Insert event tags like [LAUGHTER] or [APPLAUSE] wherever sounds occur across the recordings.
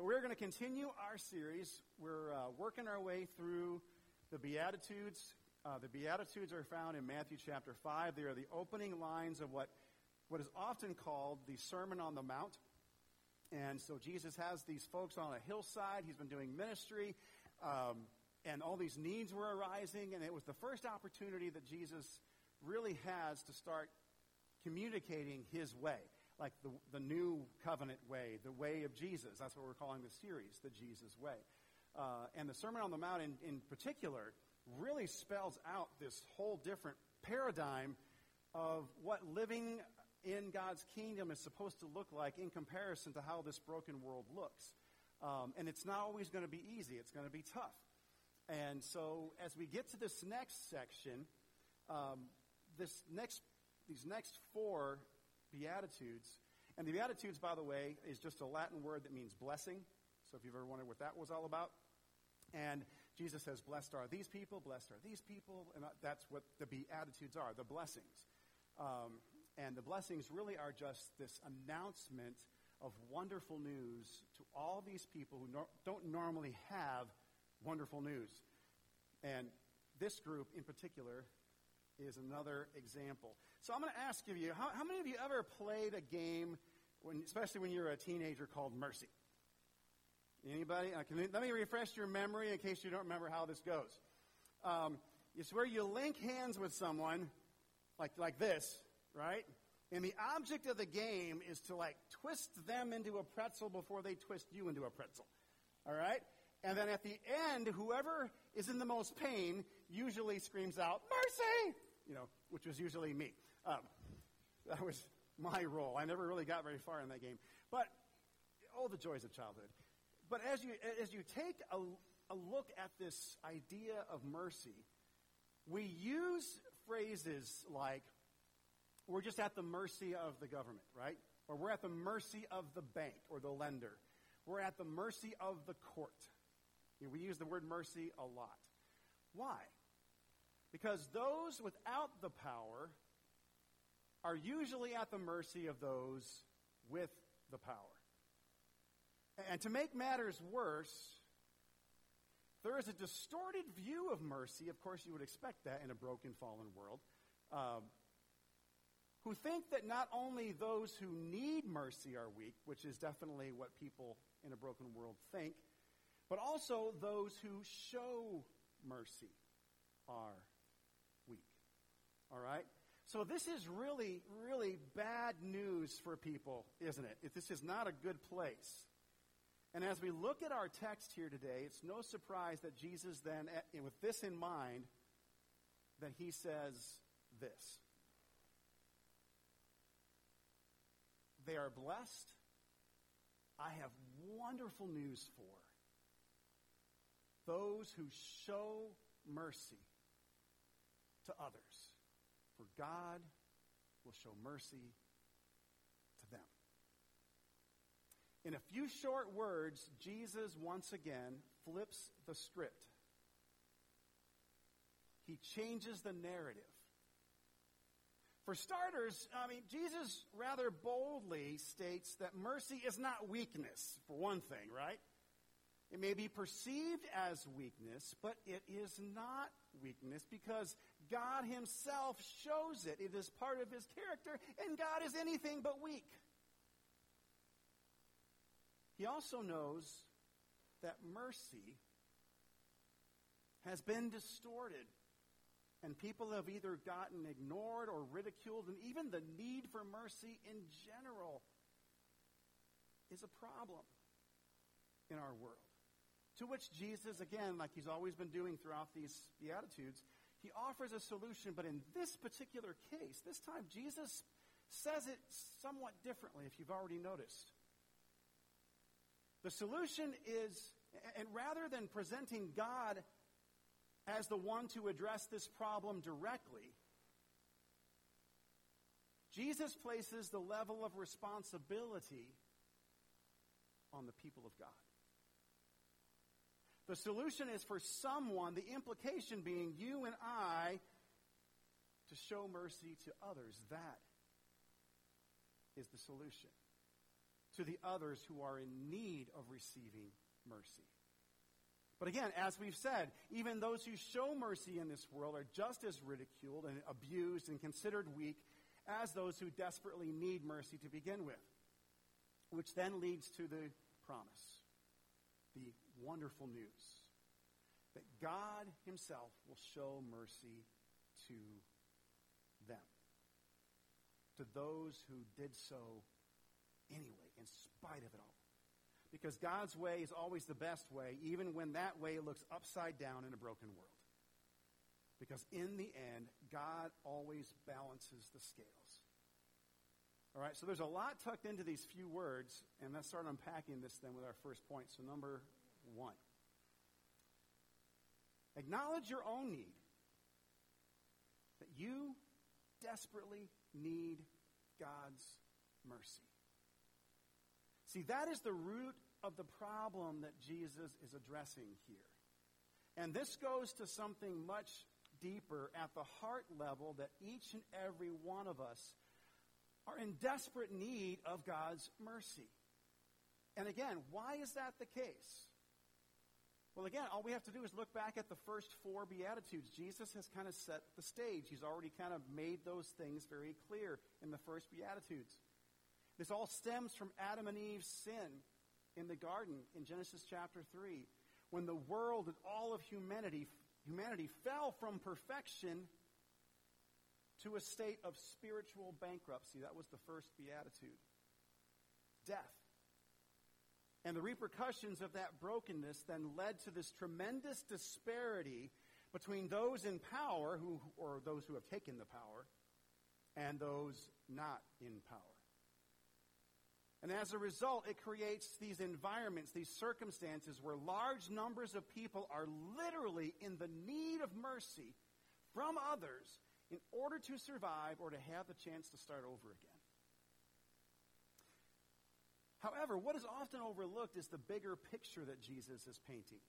But we're going to continue our series. We're uh, working our way through the Beatitudes. Uh, the Beatitudes are found in Matthew chapter 5. They are the opening lines of what, what is often called the Sermon on the Mount. And so Jesus has these folks on a hillside. He's been doing ministry. Um, and all these needs were arising. And it was the first opportunity that Jesus really has to start communicating his way like the, the new covenant way, the way of Jesus. That's what we're calling the series, the Jesus way. Uh, and the Sermon on the Mount, in, in particular, really spells out this whole different paradigm of what living in God's kingdom is supposed to look like in comparison to how this broken world looks. Um, and it's not always going to be easy, it's going to be tough. And so, as we get to this next section, um, this next, these next four Beatitudes. And the Beatitudes, by the way, is just a Latin word that means blessing. So if you've ever wondered what that was all about. And Jesus says, Blessed are these people, blessed are these people. And that's what the Beatitudes are, the blessings. Um, and the blessings really are just this announcement of wonderful news to all these people who no- don't normally have wonderful news. And this group in particular is another example. So I'm going to ask of you, how, how many of you ever played a game, when, especially when you're a teenager, called Mercy? Anybody? Uh, let me refresh your memory in case you don't remember how this goes. Um, it's where you link hands with someone, like like this, right? And the object of the game is to like twist them into a pretzel before they twist you into a pretzel. All right? And then at the end, whoever is in the most pain usually screams out, Mercy! You know, which was usually me. Um, that was my role. I never really got very far in that game. But, oh, the joys of childhood. But as you, as you take a, a look at this idea of mercy, we use phrases like, we're just at the mercy of the government, right? Or we're at the mercy of the bank or the lender. We're at the mercy of the court. You know, we use the word mercy a lot. Why? Because those without the power are usually at the mercy of those with the power. And to make matters worse, there is a distorted view of mercy. Of course, you would expect that in a broken, fallen world. Um, who think that not only those who need mercy are weak, which is definitely what people in a broken world think, but also those who show mercy are weak. All right? So this is really, really bad news for people, isn't it? This is not a good place. And as we look at our text here today, it's no surprise that Jesus then, eh, eh, with this in mind, that he says this. They are blessed. I have wonderful news for those who show mercy to others for God will show mercy to them. In a few short words, Jesus once again flips the script. He changes the narrative. For starters, I mean, Jesus rather boldly states that mercy is not weakness, for one thing, right? It may be perceived as weakness, but it is not weakness because God Himself shows it. It is part of His character, and God is anything but weak. He also knows that mercy has been distorted, and people have either gotten ignored or ridiculed, and even the need for mercy in general is a problem in our world. To which Jesus, again, like he's always been doing throughout these Beatitudes, he offers a solution. But in this particular case, this time Jesus says it somewhat differently, if you've already noticed. The solution is, and rather than presenting God as the one to address this problem directly, Jesus places the level of responsibility on the people of God. The solution is for someone, the implication being you and I, to show mercy to others. That is the solution. to the others who are in need of receiving mercy. But again, as we've said, even those who show mercy in this world are just as ridiculed and abused and considered weak as those who desperately need mercy to begin with. Which then leads to the promise, the wonderful news that God Himself will show mercy to them, to those who did so anyway, in spite of it all. Because God's way is always the best way, even when that way looks upside down in a broken world. Because in the end, God always balances the scales. All right, so there's a lot tucked into these few words, and let's start unpacking this then with our first point. So, number one acknowledge your own need, that you desperately need God's mercy. See, that is the root of the problem that Jesus is addressing here. And this goes to something much deeper at the heart level that each and every one of us are in desperate need of God's mercy. And again, why is that the case? Well, again, all we have to do is look back at the first four Beatitudes. Jesus has kind of set the stage. He's already kind of made those things very clear in the first Beatitudes. This all stems from Adam and Eve's sin in the garden in Genesis chapter 3, when the world and all of humanity, humanity fell from perfection to a state of spiritual bankruptcy. That was the first beatitude. Death. And the repercussions of that brokenness then led to this tremendous disparity between those in power, who, or those who have taken the power, and those not in power. And as a result, it creates these environments, these circumstances where large numbers of people are literally in the need of mercy from others in order to survive or to have the chance to start over again. However, what is often overlooked is the bigger picture that Jesus is painting.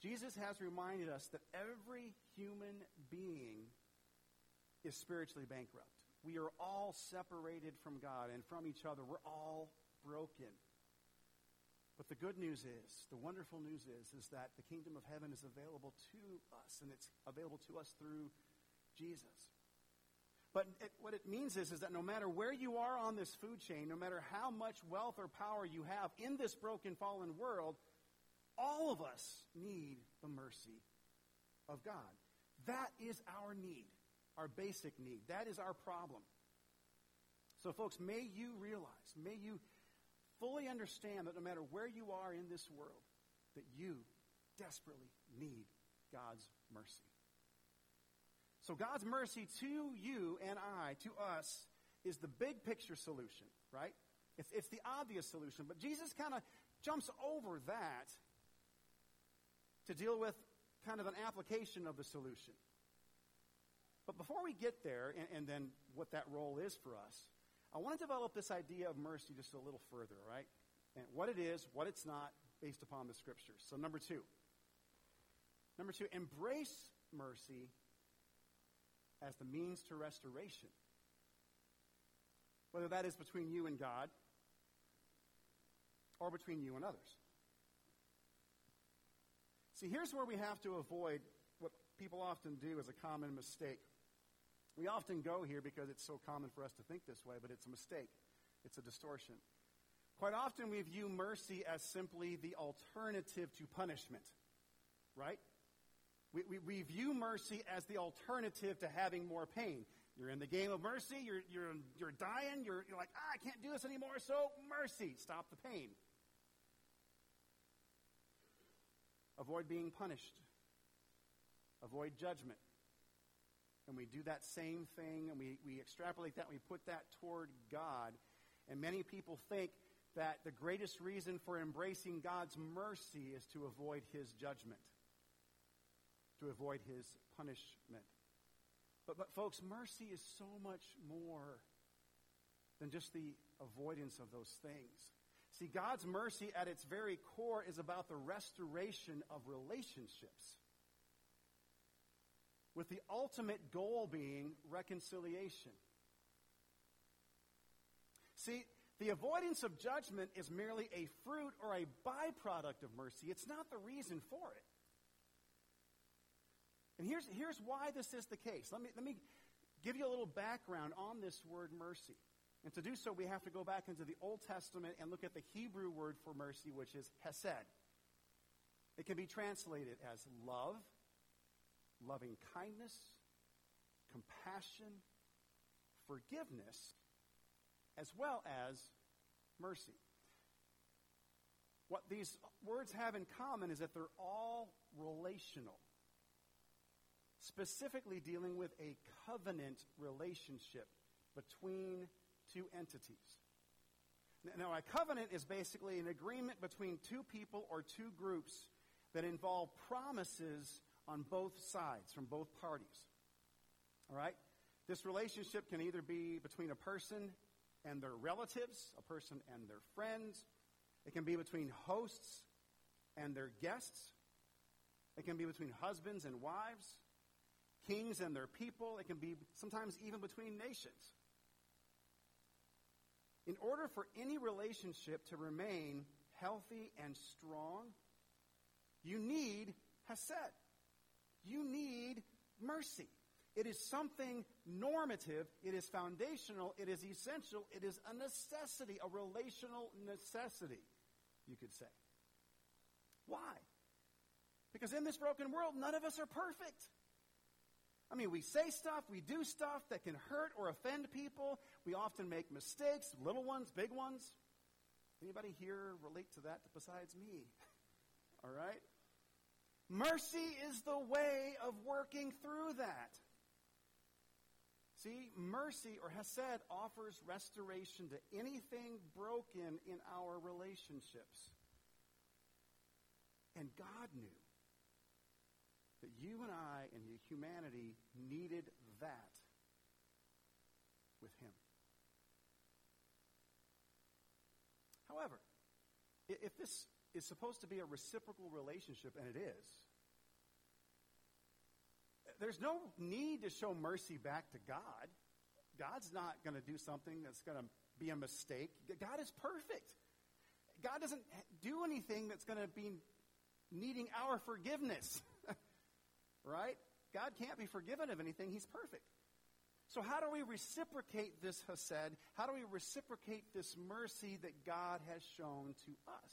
Jesus has reminded us that every human being is spiritually bankrupt. We are all separated from God and from each other. We're all broken. But the good news is, the wonderful news is, is that the kingdom of heaven is available to us, and it's available to us through Jesus. But it, what it means is, is that no matter where you are on this food chain, no matter how much wealth or power you have in this broken, fallen world, all of us need the mercy of God. That is our need our basic need. That is our problem. So, folks, may you realize, may you fully understand that no matter where you are in this world, that you desperately need God's mercy. So, God's mercy to you and I, to us, is the big picture solution, right? It's, it's the obvious solution. But Jesus kind of jumps over that to deal with kind of an application of the solution. But before we get there, and, and then what that role is for us, I want to develop this idea of mercy just a little further, right? And what it is, what it's not, based upon the scriptures. So, number two. Number two, embrace mercy as the means to restoration. Whether that is between you and God or between you and others. See, here's where we have to avoid what people often do as a common mistake. We often go here because it's so common for us to think this way, but it's a mistake. It's a distortion. Quite often we view mercy as simply the alternative to punishment, right? We, we, we, view mercy as the alternative to having more pain. You're in the game of mercy, you're, you're, you're dying, you're, you're like, ah, I can't do this anymore, so mercy, stop the pain. Avoid being punished, avoid judgment. And we do that same thing and we, we extrapolate that, we put that toward God. And many people think that the greatest reason for embracing God's mercy is to avoid his judgment, to avoid his punishment. But, but folks, mercy is so much more than just the avoidance of those things. See, God's mercy at its very core is about the restoration of relationships with the ultimate goal being reconciliation. See, The avoidance of judgment is merely a fruit or a byproduct of mercy. It's not the reason for it. And here's, here's why this is the case. Let me, let me give you a little background on this word mercy. And to do so, we have to go back into the Old Testament and look at the Hebrew word for mercy, which is hesed. It can be translated as love, loving kindness, compassion, forgiveness, as well as mercy. What these words have in common is that they're all relational specifically dealing with a covenant relationship between two entities. Now, a covenant is basically an agreement between two people or two groups that involve promises on both sides, from both parties. All right? This relationship can either be between a person and their relatives, a person and their friends. It can be between hosts and their guests. It can be between husbands and wives kings and their people. It can be sometimes even between nations. In order for any relationship to remain healthy and strong, you need hesed. You need mercy. It is something normative, it is foundational, it is essential, it is a necessity, a relational necessity, you could say. Why? Because in this broken world, none of us are perfect. I mean, we say stuff, we do stuff that can hurt or offend people. We often make mistakes, little ones, big ones. Anybody here relate to that besides me? [LAUGHS] All right? Mercy is the way of working through that. See, mercy or Hesed offers restoration to anything broken in our relationships. And God knew that you and I and humanity needed that with him. However, if this is supposed to be a reciprocal relationship, and it is, there's no need to show mercy back to God. God's not going to do something that's going to be a mistake. God is perfect. God doesn't do anything that's going to be needing our forgiveness. [LAUGHS] right? God can't be forgiven of anything. He's perfect. So, how do we reciprocate this Hesed? How do we reciprocate this mercy that God has shown to us?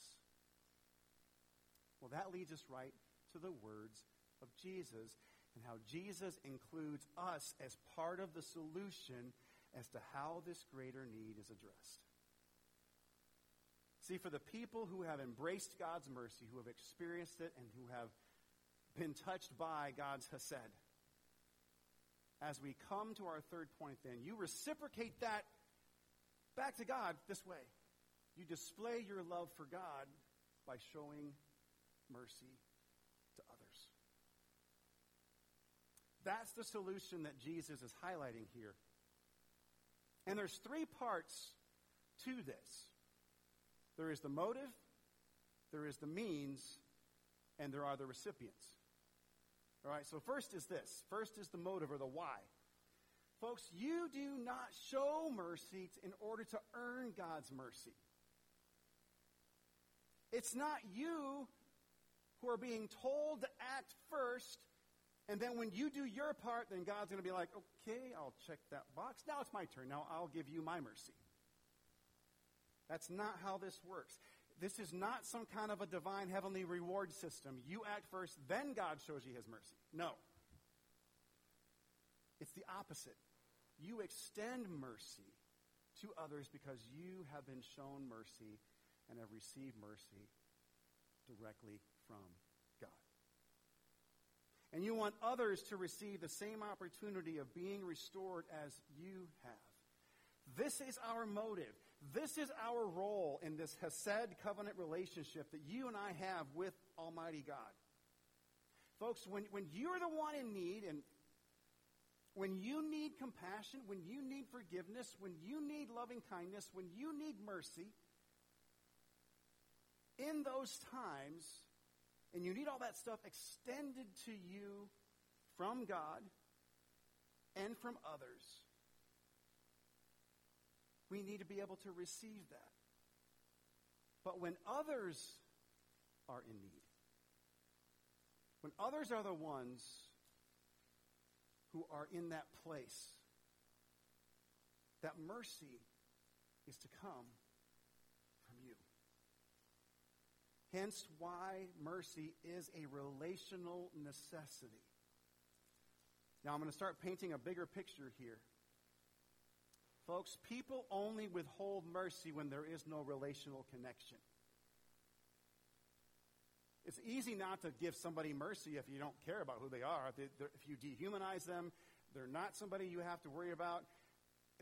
Well, that leads us right to the words of Jesus and how Jesus includes us as part of the solution as to how this greater need is addressed. See, for the people who have embraced God's mercy, who have experienced it, and who have been touched by God's Hesed. As we come to our third point, then, you reciprocate that back to God this way. You display your love for God by showing mercy to others. That's the solution that Jesus is highlighting here. And there's three parts to this there is the motive, there is the means, and there are the recipients. All right, so first is this. First is the motive or the why. Folks, you do not show mercy in order to earn God's mercy. It's not you who are being told to act first, and then when you do your part, then God's going to be like, okay, I'll check that box. Now it's my turn. Now I'll give you my mercy. That's not how this works. This is not some kind of a divine heavenly reward system. You act first, then God shows you his mercy. No. It's the opposite. You extend mercy to others because you have been shown mercy and have received mercy directly from God. And you want others to receive the same opportunity of being restored as you have. This is our motive. This is our role in this Hesed covenant relationship that you and I have with Almighty God. Folks, when, when you're the one in need and when you need compassion, when you need forgiveness, when you need loving kindness, when you need mercy, in those times, and you need all that stuff extended to you from God and from others, we need to be able to receive that. But when others are in need, when others are the ones who are in that place, that mercy is to come from you. Hence, why mercy is a relational necessity. Now, I'm going to start painting a bigger picture here. Folks, people only withhold mercy when there is no relational connection. It's easy not to give somebody mercy if you don't care about who they are. If you dehumanize them, they're not somebody you have to worry about.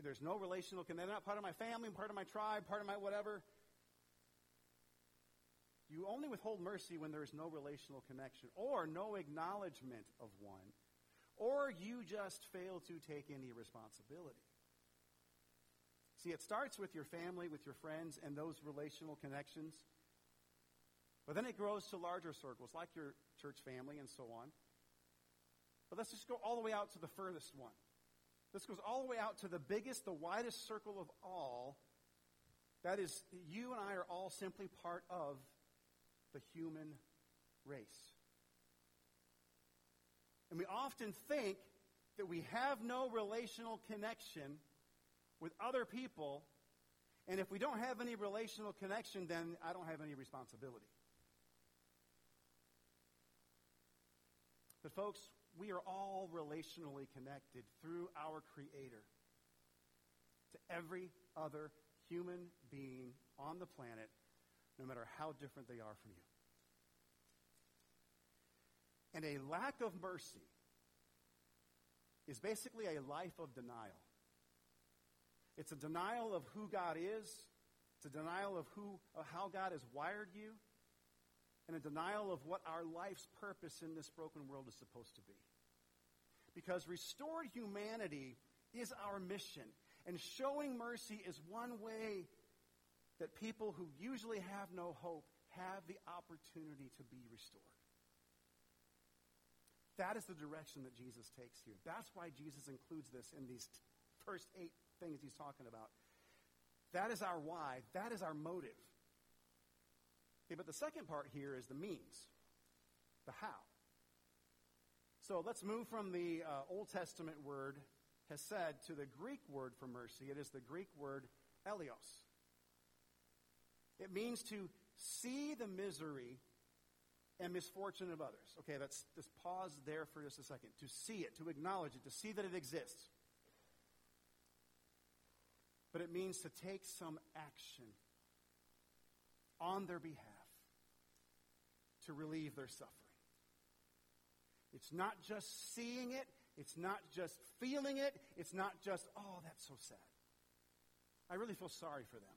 There's no relational connection. They're not part of my family, part of my tribe, part of my whatever. You only withhold mercy when there is no relational connection or no acknowledgement of one, or you just fail to take any responsibility. See, it starts with your family, with your friends, and those relational connections. But then it grows to larger circles, like your church family and so on. But let's just go all the way out to the furthest one. This goes all the way out to the biggest, the widest circle of all. That is, you and I are all simply part of the human race. And we often think that we have no relational connection with other people, and if we don't have any relational connection, then I don't have any responsibility. But, folks, we are all relationally connected through our Creator to every other human being on the planet, no matter how different they are from you. And a lack of mercy is basically a life of denial. It's a denial of who God is. It's a denial of who, of how God has wired you, and a denial of what our life's purpose in this broken world is supposed to be. Because restored humanity is our mission, and showing mercy is one way that people who usually have no hope have the opportunity to be restored. That is the direction that Jesus takes here. That's why Jesus includes this in these t- first eight things he's talking about. That is our why. That is our motive. Okay, but the second part here is the means, the how. So let's move from the uh, Old Testament word hesed to the Greek word for mercy. It is the Greek word eleos. It means to see the misery and misfortune of others. Okay, let's just pause there for just a second. To see it, to acknowledge it, to see that it exists but it means to take some action on their behalf to relieve their suffering. It's not just seeing it, it's not just feeling it, it's not just, oh, that's so sad. I really feel sorry for them.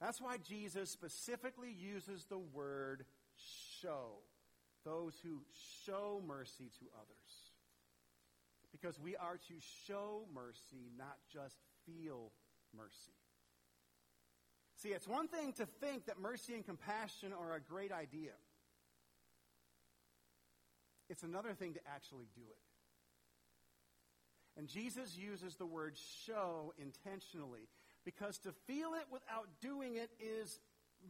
That's why Jesus specifically uses the word show. Those who show mercy to others. Because we are to show mercy, not just feel mercy. See, it's one thing to think that mercy and compassion are a great idea. It's another thing to actually do it. And Jesus uses the word show intentionally because to feel it without doing it is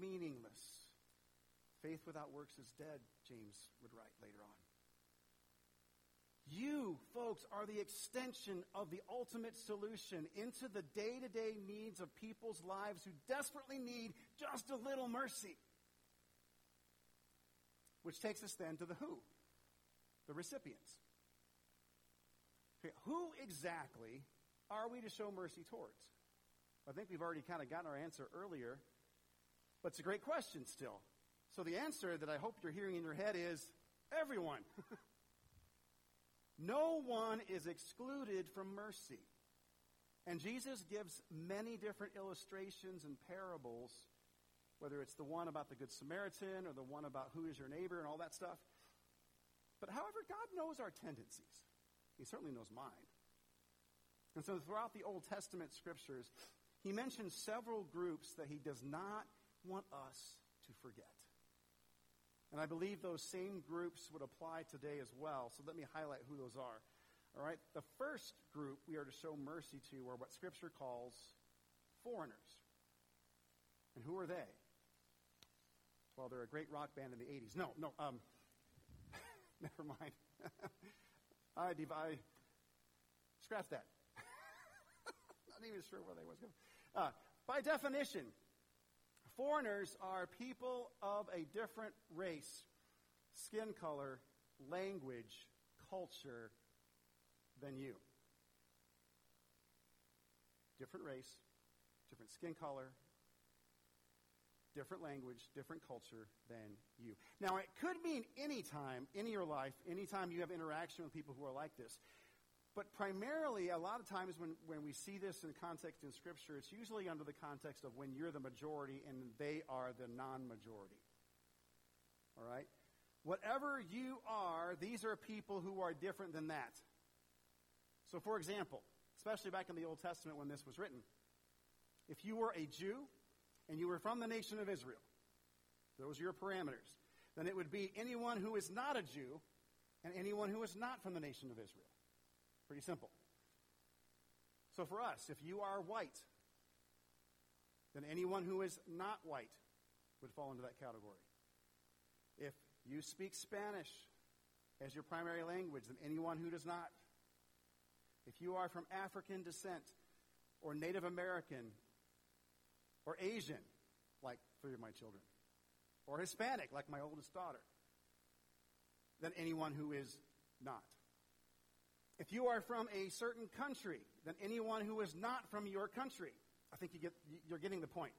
meaningless. Faith without works is dead, James would write later on. You, folks, are the extension of the ultimate solution into the day to day needs of people's lives who desperately need just a little mercy. Which takes us then to the who, the recipients. Okay, who exactly are we to show mercy towards? I think we've already kind of gotten our answer earlier, but it's a great question still. So the answer that I hope you're hearing in your head is everyone. [LAUGHS] No one is excluded from mercy. And Jesus gives many different illustrations and parables, whether it's the one about the Good Samaritan or the one about who is your neighbor and all that stuff. But however, God knows our tendencies. He certainly knows mine. And so throughout the Old Testament scriptures, he mentions several groups that he does not want us to forget. And I believe those same groups would apply today as well. So let me highlight who those are. All right? The first group we are to show mercy to are what Scripture calls foreigners. And who are they? Well, they're a great rock band in the 80s. No, no, um, [LAUGHS] never mind. [LAUGHS] I, I, scratch that. [LAUGHS] Not even sure where they was going. Uh, by definition, foreigners are people of a different race, skin color, language, culture than you. Different race, different skin color, different language, different culture than you. Now, it could mean any time in your life, anytime you have interaction with people who are like this. But primarily, a lot of times when, when we see this in context in Scripture, it's usually under the context of when you're the majority and they are the non majority. All right? Whatever you are, these are people who are different than that. So, for example, especially back in the Old Testament when this was written, if you were a Jew and you were from the nation of Israel, those are your parameters, then it would be anyone who is not a Jew and anyone who is not from the nation of Israel. Pretty simple. So for us, if you are white, then anyone who is not white would fall into that category. If you speak Spanish as your primary language, then anyone who does not. If you are from African descent, or Native American, or Asian, like three of my children, or Hispanic, like my oldest daughter, then anyone who is not. If you are from a certain country, then anyone who is not from your country. I think you get, you're getting the point.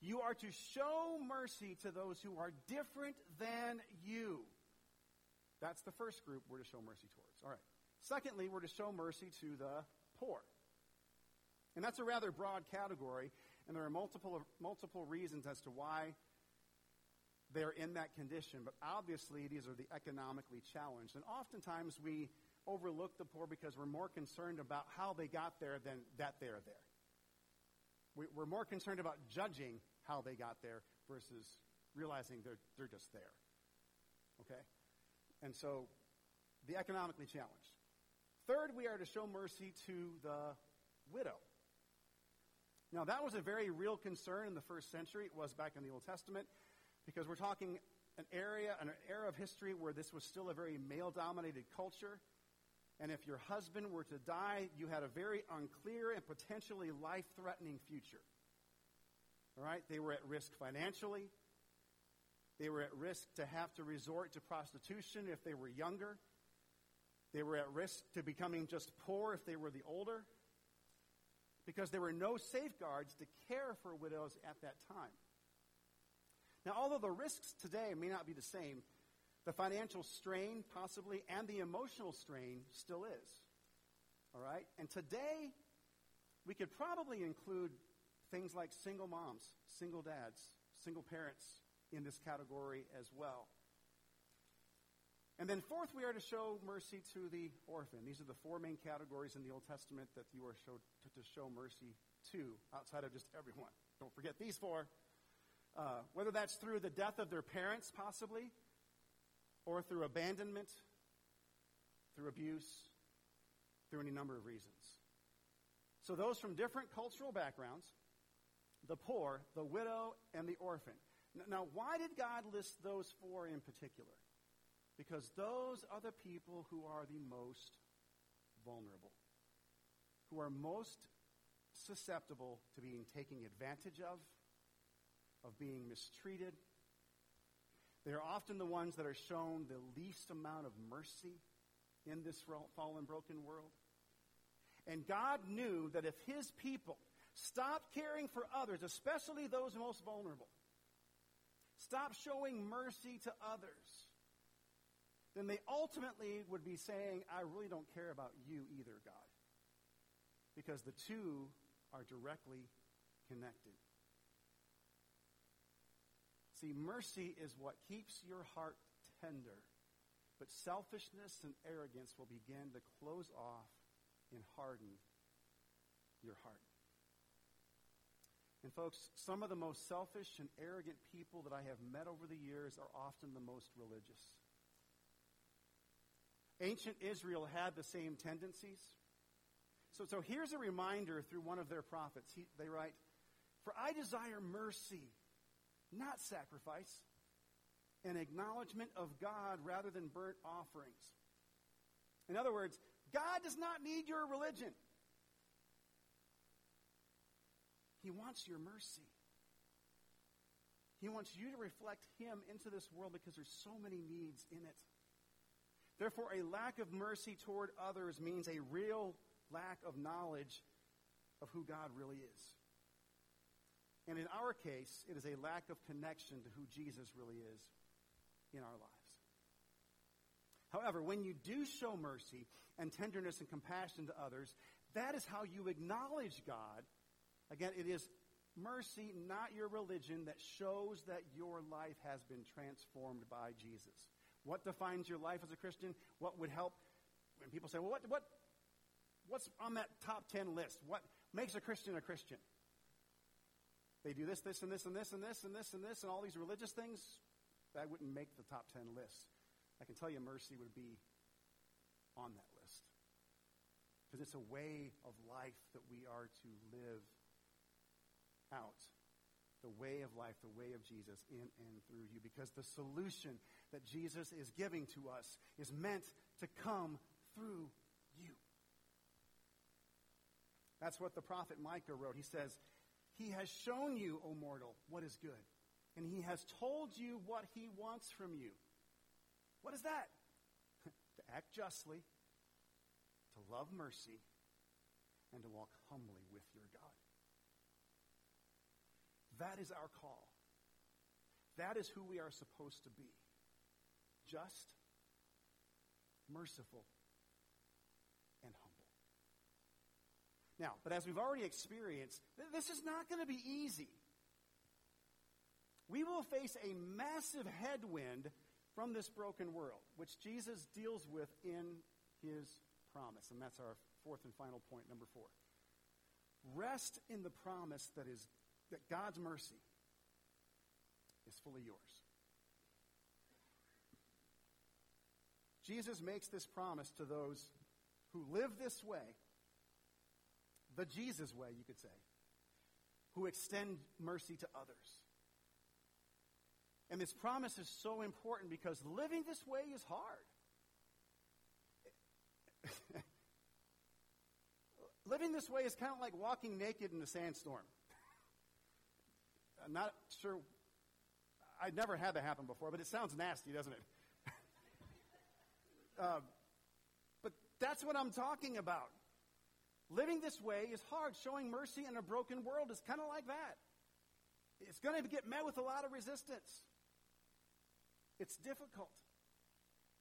You are to show mercy to those who are different than you. That's the first group we're to show mercy towards. All right. Secondly, we're to show mercy to the poor. And that's a rather broad category, and there are multiple, multiple reasons as to why they're in that condition. But obviously, these are the economically challenged. And oftentimes, we overlook the poor because we're more concerned about how they got there than that they're there. We're more concerned about judging how they got there versus realizing they're, they're just there. Okay? And so, the economically challenged. Third, we are to show mercy to the widow. Now, that was a very real concern in the first century. It was back in the Old Testament because we're talking an area, an era of history where this was still a very male dominated culture. And if your husband were to die, you had a very unclear and potentially life threatening future. All right? They were at risk financially. They were at risk to have to resort to prostitution if they were younger. They were at risk to becoming just poor if they were the older. Because there were no safeguards to care for widows at that time. Now, although the risks today may not be the same, the financial strain, possibly, and the emotional strain still is. All right? And today, we could probably include things like single moms, single dads, single parents in this category as well. And then, fourth, we are to show mercy to the orphan. These are the four main categories in the Old Testament that you are to, to show mercy to, outside of just everyone. Don't forget these four. Uh, whether that's through the death of their parents, possibly, or through abandonment, through abuse, through any number of reasons. So, those from different cultural backgrounds, the poor, the widow, and the orphan. Now, why did God list those four in particular? Because those are the people who are the most vulnerable, who are most susceptible to being taken advantage of, of being mistreated, they are often the ones that are shown the least amount of mercy in this fallen, broken world. And God knew that if His people stopped caring for others, especially those most vulnerable, stopped showing mercy to others, then they ultimately would be saying, I really don't care about you either, God. Because the two are directly connected. See, mercy is what keeps your heart tender, but selfishness and arrogance will begin to close off and harden your heart. And, folks, some of the most selfish and arrogant people that I have met over the years are often the most religious. Ancient Israel had the same tendencies. So, so here's a reminder through one of their prophets. He, they write, For I desire mercy, not sacrifice, an acknowledgement of God rather than burnt offerings. In other words, God does not need your religion. He wants your mercy. He wants you to reflect Him into this world because there's so many needs in it. Therefore, a lack of mercy toward others means a real lack of knowledge of who God really is. And in our case, it is a lack of connection to who Jesus really is in our lives. However, when you do show mercy and tenderness and compassion to others, that is how you acknowledge God. Again, it is mercy, not your religion, that shows that your life has been transformed by Jesus. What defines your life as a Christian? What would help when people say, well, what, what, what's on that top 10 list? What makes a Christian a Christian? They do this, this, and this, and this, and this, and this, and this, and all these religious things. That wouldn't make the top 10 list. I can tell you mercy would be on that list. Because it's a way of life that we are to live out the way of life, the way of Jesus in and through you. Because the solution that Jesus is giving to us is meant to come through you. That's what the prophet Micah wrote. He says, He has shown you, O mortal, what is good, and He has told you what He wants from you. What is that? [LAUGHS] to act justly, to love mercy, and to walk humbly with your God. That is our call. That is who we are supposed to be just, merciful, and humble. Now, but as we've already experienced, this is not going to be easy. We will face a massive headwind from this broken world, which Jesus deals with in his promise. And that's our fourth and final point, number four. Rest in the promise that is that God's mercy is fully yours. Jesus makes this promise to those who live this way, the Jesus way, you could say, who extend mercy to others. And this promise is so important because living this way is hard. [LAUGHS] living this way is kind of like walking naked in a sandstorm. I'm not sure. I've never had that happen before, but it sounds nasty, doesn't it? [LAUGHS] uh, but that's what I'm talking about. Living this way is hard. Showing mercy in a broken world is kind of like that. It's going to get met with a lot of resistance. It's difficult.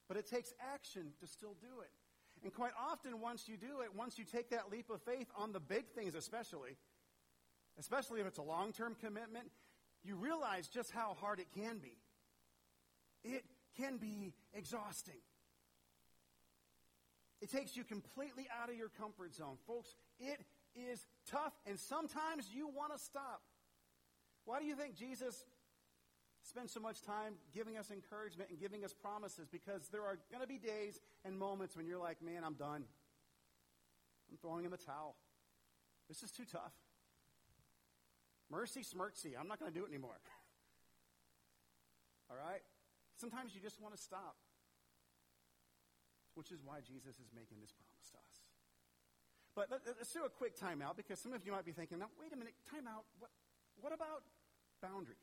But it takes action to still do it. And quite often, once you do it, once you take that leap of faith on the big things, especially, especially if it's a long term commitment, you realize just how hard it can be. It can be exhausting. It takes you completely out of your comfort zone. Folks, it is tough, and sometimes you want to stop. Why do you think Jesus spends so much time giving us encouragement and giving us promises? Because there are going to be days and moments when you're like, man, I'm done. I'm throwing in the towel. This is too tough. Mercy smirksy. I'm not going to do it anymore. [LAUGHS] All right? Sometimes you just want to stop, which is why Jesus is making this promise to us. But let's do a quick timeout because some of you might be thinking, now, wait a minute, timeout. What, what about boundaries?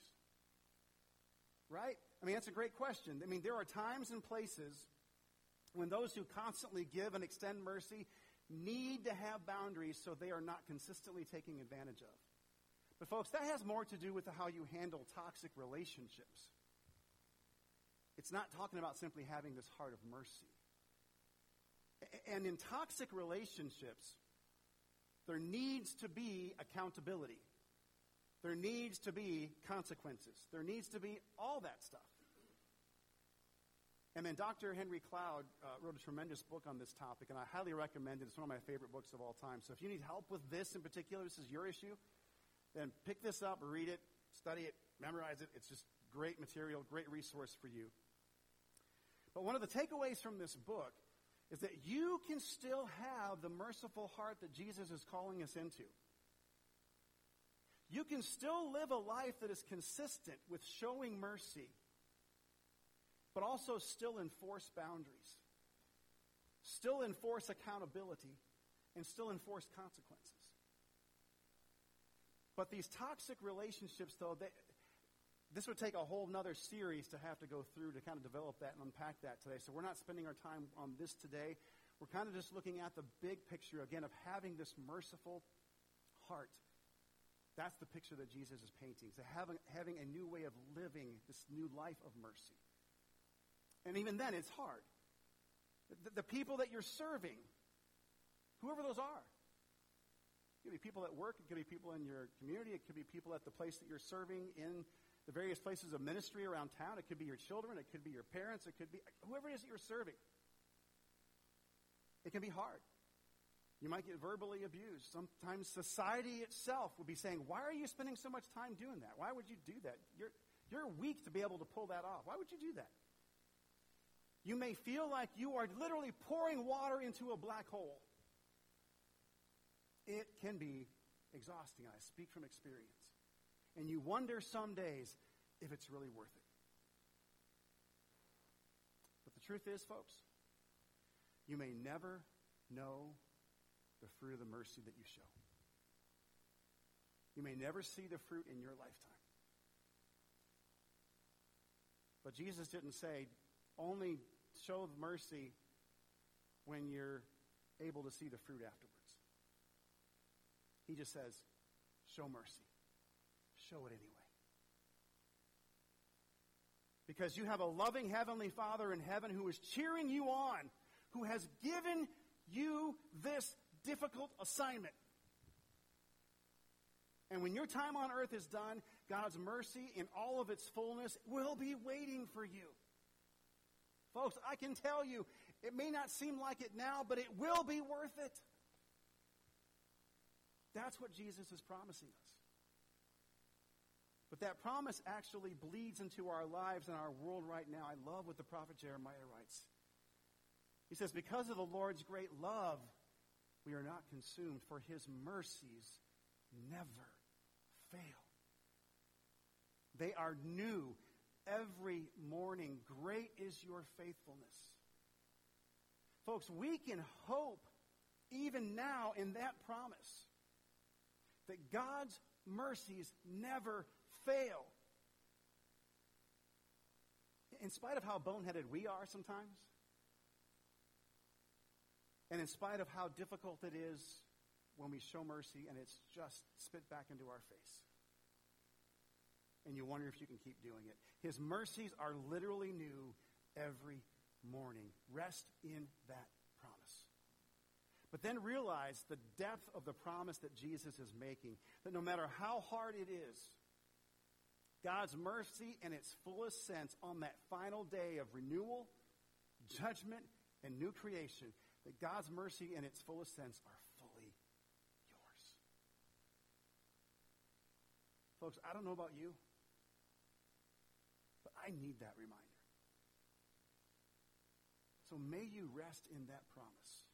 Right? I mean, that's a great question. I mean, there are times and places when those who constantly give and extend mercy need to have boundaries so they are not consistently taking advantage of. But, folks, that has more to do with how you handle toxic relationships. It's not talking about simply having this heart of mercy. And in toxic relationships, there needs to be accountability. There needs to be consequences. There needs to be all that stuff. And then Dr. Henry Cloud uh, wrote a tremendous book on this topic, and I highly recommend it. It's one of my favorite books of all time. So if you need help with this in particular, this is your issue, then pick this up, read it, study it, memorize it. It's just great material, great resource for you. But one of the takeaways from this book is that you can still have the merciful heart that Jesus is calling us into. You can still live a life that is consistent with showing mercy, but also still enforce boundaries, still enforce accountability, and still enforce consequences. But these toxic relationships, though, they, this would take a whole nother series to have to go through to kind of develop that and unpack that today. So we're not spending our time on this today. We're kind of just looking at the big picture again of having this merciful heart. That's the picture that Jesus is painting. So having, having a new way of living, this new life of mercy. And even then, it's hard. The, the people that you're serving, whoever those are, it could be people at work, it could be people in your community, it could be people at the place that you're serving in the various places of ministry around town. It could be your children, it could be your parents, it could be whoever it is that you're serving. It can be hard. You might get verbally abused. Sometimes society itself will be saying, Why are you spending so much time doing that? Why would you do that? You're, you're weak to be able to pull that off. Why would you do that? You may feel like you are literally pouring water into a black hole. It can be exhausting. I speak from experience and you wonder some days if it's really worth it. But the truth is, folks, you may never know the fruit of the mercy that you show. You may never see the fruit in your lifetime. But Jesus didn't say, only show mercy when you're able to see the fruit afterwards. He just says, show mercy show it anyway. Because you have a loving Heavenly Father in heaven who is cheering you on, who has given you this difficult assignment. And when your time on earth is done, God's mercy in all of its fullness will be waiting for you. Folks, I can tell you, it may not seem like it now, but it will be worth it. That's what Jesus is promising us. But that promise actually bleeds into our lives and our world right now. I love what the prophet Jeremiah writes. He says, Because of the Lord's great love, we are not consumed, for his mercies never fail. They are new every morning. Great is your faithfulness. Folks, we can hope even now in that promise that God's mercies never fail. In spite of how boneheaded we are sometimes, and in spite of how difficult it is when we show mercy and it's just spit back into our face. And you wonder if you can keep doing it. His mercies are literally new every morning. Rest in that promise. But then realize the depth of the promise that Jesus is making. That no matter how hard it is, God's mercy in its fullest sense on that final day of renewal, judgment, and new creation, that God's mercy in its fullest sense are fully yours. Folks, I don't know about you, but I need that reminder. So may you rest in that promise.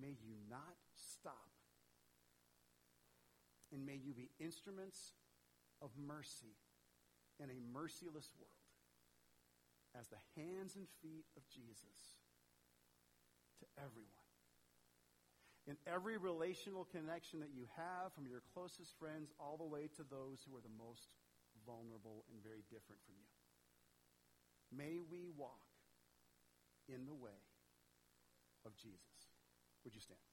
May you not stop. And may you be instruments of mercy in a merciless world as the hands and feet of Jesus to everyone. In every relational connection that you have, from your closest friends all the way to those who are the most vulnerable and very different from you. May we walk in the way of Jesus. Would you stand?